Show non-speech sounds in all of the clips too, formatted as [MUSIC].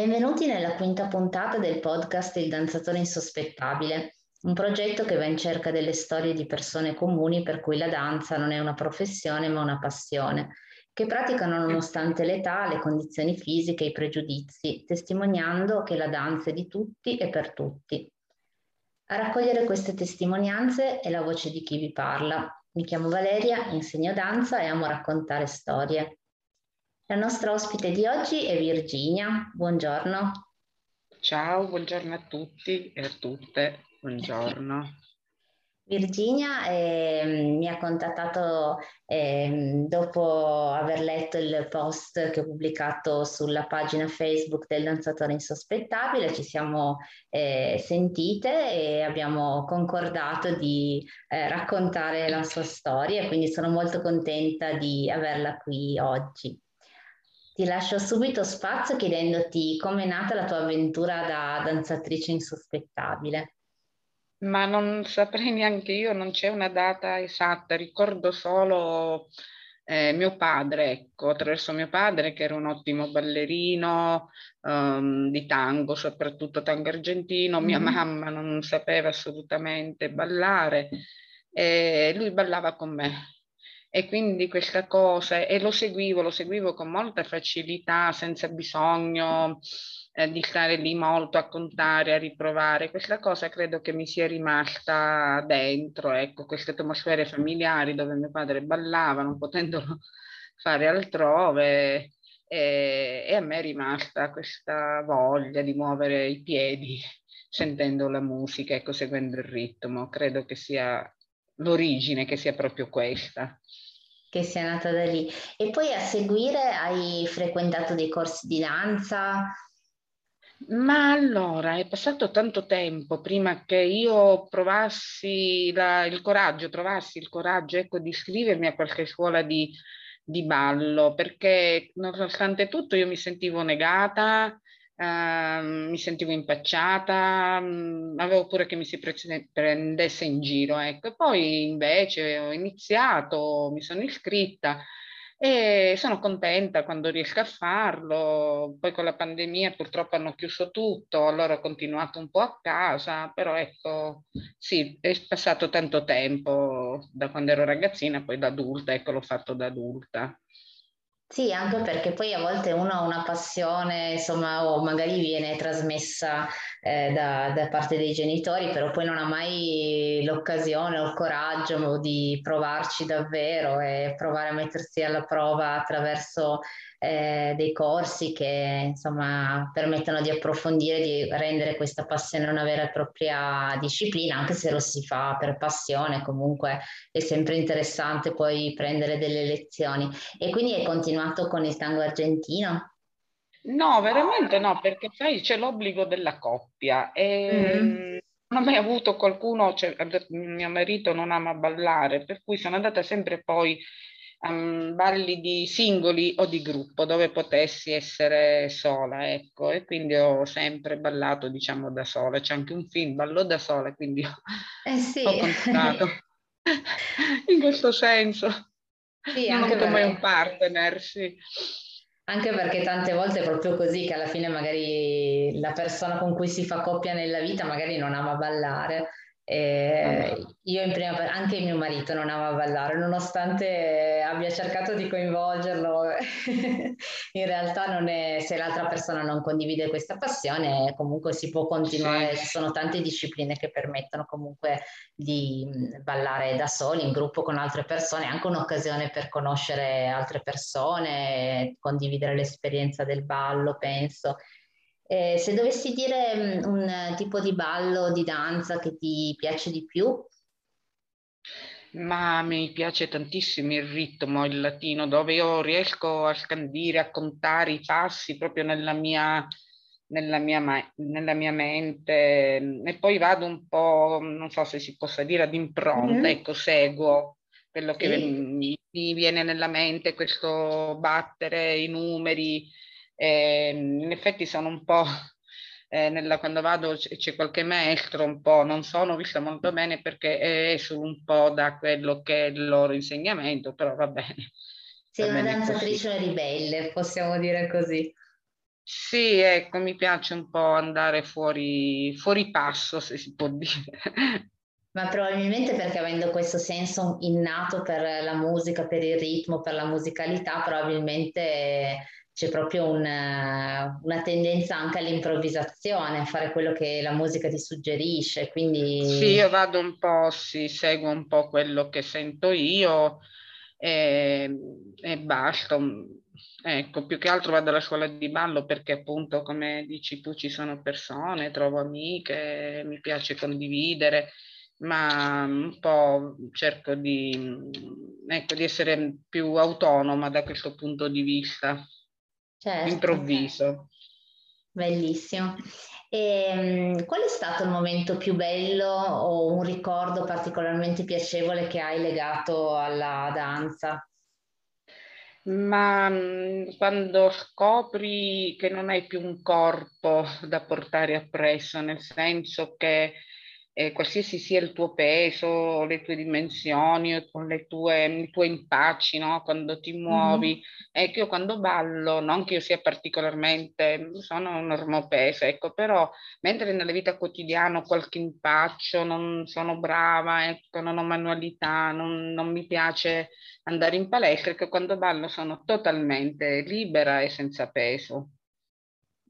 Benvenuti nella quinta puntata del podcast Il danzatore insospettabile, un progetto che va in cerca delle storie di persone comuni per cui la danza non è una professione ma una passione, che praticano nonostante l'età, le condizioni fisiche i pregiudizi, testimoniando che la danza è di tutti e per tutti. A raccogliere queste testimonianze è la voce di chi vi parla. Mi chiamo Valeria, insegno danza e amo raccontare storie. La nostra ospite di oggi è Virginia. Buongiorno. Ciao, buongiorno a tutti e a tutte. Buongiorno. Virginia eh, mi ha contattato eh, dopo aver letto il post che ho pubblicato sulla pagina Facebook del danzatore insospettabile, ci siamo eh, sentite e abbiamo concordato di eh, raccontare la sua storia, quindi sono molto contenta di averla qui oggi. Ti lascio subito spazio chiedendoti com'è nata la tua avventura da danzatrice insospettabile. Ma non saprei neanche io, non c'è una data esatta, ricordo solo eh, mio padre, ecco, attraverso mio padre che era un ottimo ballerino um, di tango, soprattutto tango argentino, mia mm-hmm. mamma non sapeva assolutamente ballare e lui ballava con me e quindi questa cosa, e lo seguivo, lo seguivo con molta facilità, senza bisogno eh, di stare lì molto a contare, a riprovare. Questa cosa credo che mi sia rimasta dentro, ecco, queste atmosfere familiari dove mio padre ballava, non potendolo [LAUGHS] fare altrove, e, e a me è rimasta questa voglia di muovere i piedi sentendo la musica, ecco, seguendo il ritmo. Credo che sia l'origine, che sia proprio questa che sia nata da lì. E poi a seguire hai frequentato dei corsi di danza? Ma allora è passato tanto tempo prima che io provassi la, il coraggio, trovassi il coraggio ecco, di iscrivermi a qualche scuola di, di ballo, perché nonostante tutto io mi sentivo negata, Uh, mi sentivo impacciata, um, avevo pure che mi si pre- prendesse in giro, ecco. E poi invece ho iniziato, mi sono iscritta e sono contenta quando riesco a farlo. Poi con la pandemia purtroppo hanno chiuso tutto, allora ho continuato un po' a casa, però ecco, sì, è passato tanto tempo da quando ero ragazzina, poi da adulta, ecco, l'ho fatto da adulta. Sì, anche perché poi a volte uno ha una passione, insomma, o magari viene trasmessa eh, da, da, parte dei genitori, però poi non ha mai l'occasione o il coraggio di provarci davvero e provare a mettersi alla prova attraverso eh, dei corsi che insomma permettono di approfondire, di rendere questa passione una vera e propria disciplina, anche se lo si fa per passione, comunque è sempre interessante poi prendere delle lezioni. E quindi hai continuato con il tango argentino? No, veramente no, perché sai c'è l'obbligo della coppia e mm-hmm. non ho mai avuto qualcuno, cioè, mio marito non ama ballare, per cui sono andata sempre poi um, balli di singoli o di gruppo dove potessi essere sola, ecco, e quindi ho sempre ballato, diciamo, da sola. C'è anche un film, ballo da sola, quindi ho, eh sì. ho continuato [LAUGHS] in questo senso. Sì, non ho avuto mai un partner, sì. Anche perché tante volte è proprio così che alla fine magari la persona con cui si fa coppia nella vita magari non ama ballare eh, io in prima, anche mio marito non ama ballare, nonostante abbia cercato di coinvolgerlo, [LAUGHS] in realtà non è, se l'altra persona non condivide questa passione, comunque si può continuare, ci sono tante discipline che permettono comunque di ballare da soli, in gruppo con altre persone, anche un'occasione per conoscere altre persone, condividere l'esperienza del ballo, penso. Eh, se dovessi dire mm, un tipo di ballo, di danza che ti piace di più? Ma mi piace tantissimo il ritmo, il latino, dove io riesco a scandire, a contare i passi proprio nella mia, nella mia, nella mia mente e poi vado un po', non so se si possa dire, ad impronta, mm-hmm. ecco, seguo quello che sì. mi, mi viene nella mente, questo battere i numeri, eh, in effetti sono un po', [LAUGHS] eh, nella, quando vado c'è qualche maestro un po', non sono vista molto bene perché solo un po' da quello che è il loro insegnamento, però va bene. Sei una danzatrice ribelle, possiamo dire così. Sì, ecco, mi piace un po' andare fuori, fuori passo, se si può dire. [LAUGHS] Ma probabilmente perché avendo questo senso innato per la musica, per il ritmo, per la musicalità, probabilmente c'è proprio una, una tendenza anche all'improvvisazione, a fare quello che la musica ti suggerisce. Quindi... Sì, io vado un po', sì, seguo un po' quello che sento io e, e basta. Ecco, più che altro vado alla scuola di ballo perché appunto, come dici tu, ci sono persone, trovo amiche, mi piace condividere ma un po' cerco di, ecco, di essere più autonoma da questo punto di vista, certo, improvviso. Bellissimo. E, ehm, qual è stato il momento più bello o un ricordo particolarmente piacevole che hai legato alla danza? Ma quando scopri che non hai più un corpo da portare appresso, nel senso che eh, qualsiasi sia il tuo peso, le tue dimensioni, con le tue, i tuoi impacci, no? quando ti muovi. Mm-hmm. Ecco, io quando ballo, non che io sia particolarmente, sono un normopeso, ecco, però mentre nella vita quotidiana ho qualche impaccio, non sono brava, ecco, non ho manualità, non, non mi piace andare in palestra, ecco, quando ballo sono totalmente libera e senza peso.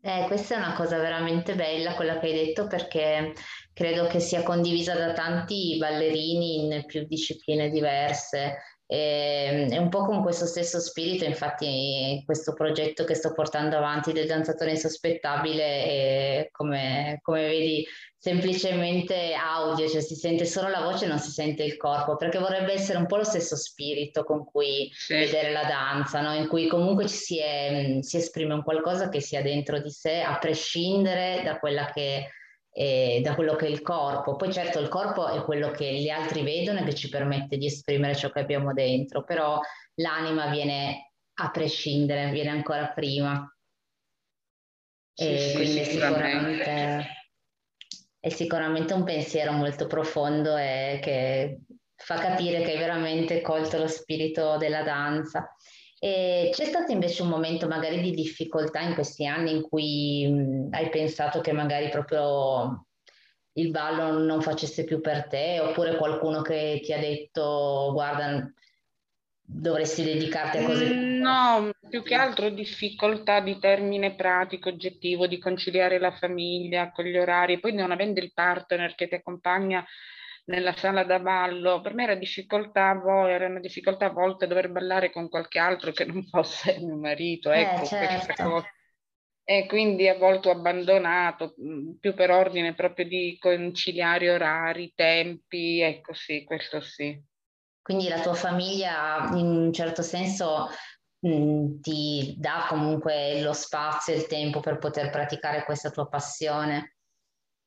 Eh, questa è una cosa veramente bella, quella che hai detto, perché credo che sia condivisa da tanti ballerini in più discipline diverse. E, e un po' con questo stesso spirito, infatti, questo progetto che sto portando avanti del danzatore insospettabile, è, come, come vedi, semplicemente audio, cioè si sente solo la voce e non si sente il corpo, perché vorrebbe essere un po' lo stesso spirito con cui sì. vedere la danza, no? in cui comunque ci si, è, si, esprime un qualcosa che sia dentro di sé, a prescindere da, che, eh, da quello che è il corpo. Poi certo il corpo è quello che gli altri vedono e che ci permette di esprimere ciò che abbiamo dentro, però l'anima viene a prescindere, viene ancora prima. E sì, quindi sicuramente è sicuramente un pensiero molto profondo e che fa capire che hai veramente colto lo spirito della danza. E c'è stato invece un momento magari di difficoltà in questi anni in cui mh, hai pensato che magari proprio il ballo non facesse più per te, oppure qualcuno che ti ha detto guarda, dovresti dedicarti a cose. Mm, no, più che altro difficoltà di termine pratico, oggettivo, di conciliare la famiglia con gli orari, poi non avendo il partner che ti accompagna nella sala da ballo, per me era difficoltà, era una difficoltà a volte dover ballare con qualche altro che non [LAUGHS] fosse mio marito, eh, ecco, certo. E quindi a volte ho abbandonato, mm, più per ordine proprio di conciliare orari, tempi, ecco sì, questo sì. Quindi la tua famiglia in un certo senso mh, mm, ti dà comunque lo spazio e il tempo per poter praticare questa tua passione.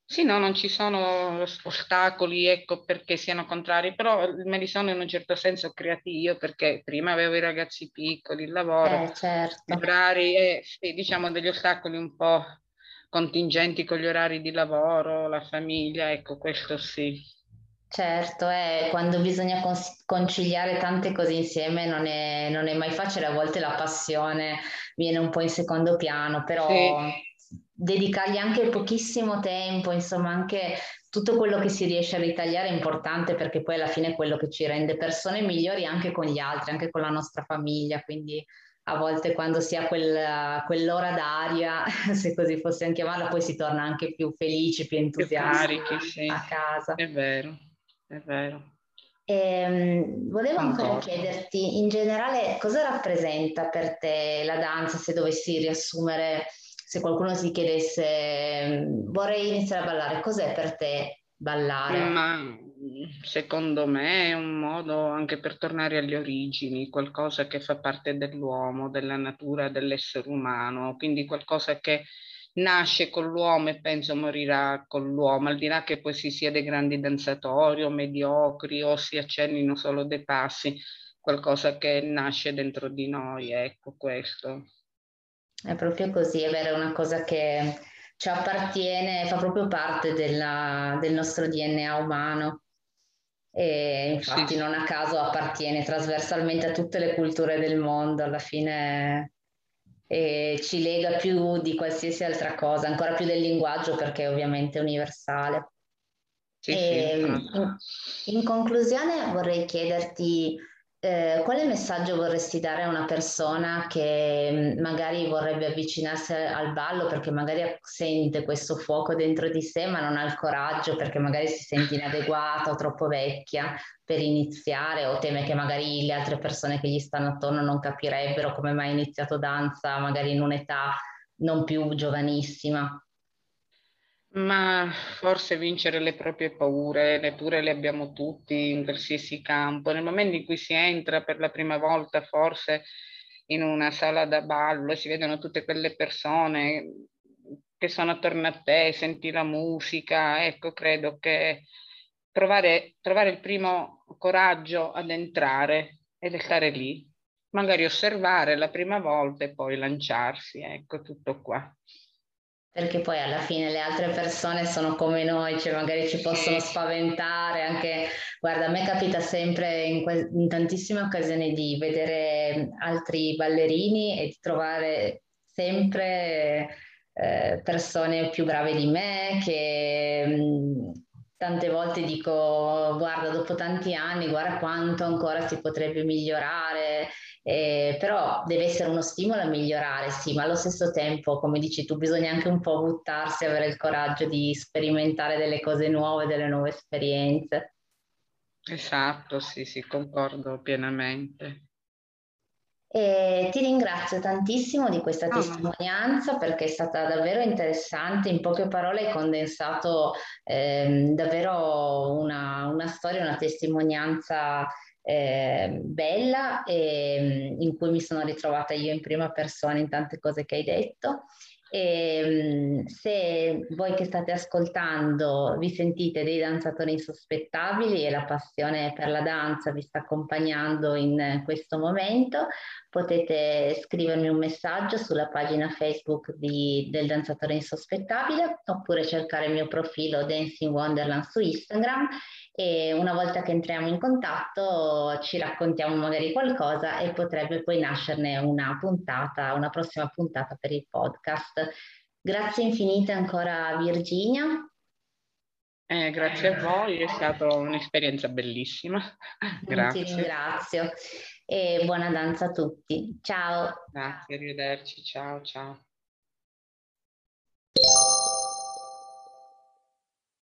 Sì, no, non ci sono ostacoli, ecco, perché siano contrari, però me li sono in un certo senso creati io, perché prima avevo i ragazzi piccoli, il lavoro, eh, certo. gli orari e diciamo degli ostacoli un po' contingenti con gli orari di lavoro, la famiglia, ecco, questo sì. Certo, è quando bisogna conciliare tante cose insieme non è, non è, mai facile, a volte la passione viene un po' in secondo piano, però sì. Dedicargli anche pochissimo tempo, insomma anche tutto quello che si riesce a ritagliare è importante perché poi alla fine è quello che ci rende persone migliori anche con gli altri, anche con la nostra famiglia, quindi a volte quando si ha quel, quell'ora d'aria, [LAUGHS] se così possiamo chiamarla, poi si torna anche più felici, più entusiasti più carichi, sì. a casa. È vero è vero. Ehm, volevo ancora chiederti in generale cosa rappresenta per te la danza se dovessi riassumere, se qualcuno si chiedesse vorrei iniziare a ballare, cos'è per te ballare? Ma secondo me è un modo anche per tornare alle origini, qualcosa che fa parte dell'uomo, della natura dell'essere umano, quindi qualcosa che nasce con l'uomo e penso morirà con l'uomo, al di là che poi si sia dei grandi danzatori o mediocri o si accennino solo dei passi, qualcosa che nasce dentro di noi, ecco questo. È proprio così, è vero, è una cosa che ci appartiene, fa proprio parte della, del nostro DNA umano. E infatti sì. non a caso appartiene trasversalmente a tutte le culture del mondo, alla fine e ci lega più di qualsiasi altra cosa, ancora più del linguaggio perché è ovviamente universale. Sì, sì, ehm, in, in conclusione vorrei chiederti eh, quale messaggio vorresti dare a una persona che mm, magari vorrebbe avvicinarsi al ballo perché magari sente questo fuoco dentro di sé ma non ha il coraggio perché magari si sente inadeguata o troppo vecchia per iniziare o teme che magari le altre persone che gli stanno attorno non capirebbero come mai ha iniziato danza magari in un'età non più giovanissima? Ma forse vincere le proprie paure, le paure le abbiamo tutti in qualsiasi campo. Nel momento in cui si entra per la prima volta, forse in una sala da ballo, e si vedono tutte quelle persone che sono attorno a te, senti la musica, ecco, credo che trovare, trovare il primo coraggio ad entrare e restare lì, magari osservare la prima volta e poi lanciarsi, ecco, tutto qua perché poi alla fine le altre persone sono come noi, cioè magari ci possono spaventare, anche, guarda, a me capita sempre in, que- in tantissime occasioni di vedere altri ballerini e di trovare sempre eh, persone più brave di me che mh, tante volte dico guarda dopo tanti anni guarda quanto ancora si potrebbe migliorare eh, però deve essere uno stimolo a migliorare, sì, ma allo stesso tempo, come dici tu, bisogna anche un po' buttarsi, avere il coraggio di sperimentare delle cose nuove, delle nuove esperienze. Esatto, sì, sì, concordo pienamente. E ti ringrazio tantissimo di questa testimonianza perché è stata davvero interessante, in poche parole hai condensato eh, davvero una, una, storia, una testimonianza eh, bella e, in cui mi sono ritrovata io in prima persona in tante cose che hai detto. E, se voi che state ascoltando vi sentite dei danzatori insospettabili e la passione per la danza vi sta accompagnando in questo momento, potete scrivermi un messaggio sulla pagina Facebook di, del danzatore insospettabile oppure cercare il mio profilo Dancing Wonderland su Instagram e una volta che entriamo in contatto ci raccontiamo magari qualcosa e potrebbe poi nascerne una puntata, una prossima puntata per il podcast. Grazie infinite ancora Virginia. Eh, grazie a voi, è stata un'esperienza bellissima. Grazie. Ti ringrazio e buona danza a tutti. Ciao. Grazie, arrivederci. Ciao, ciao.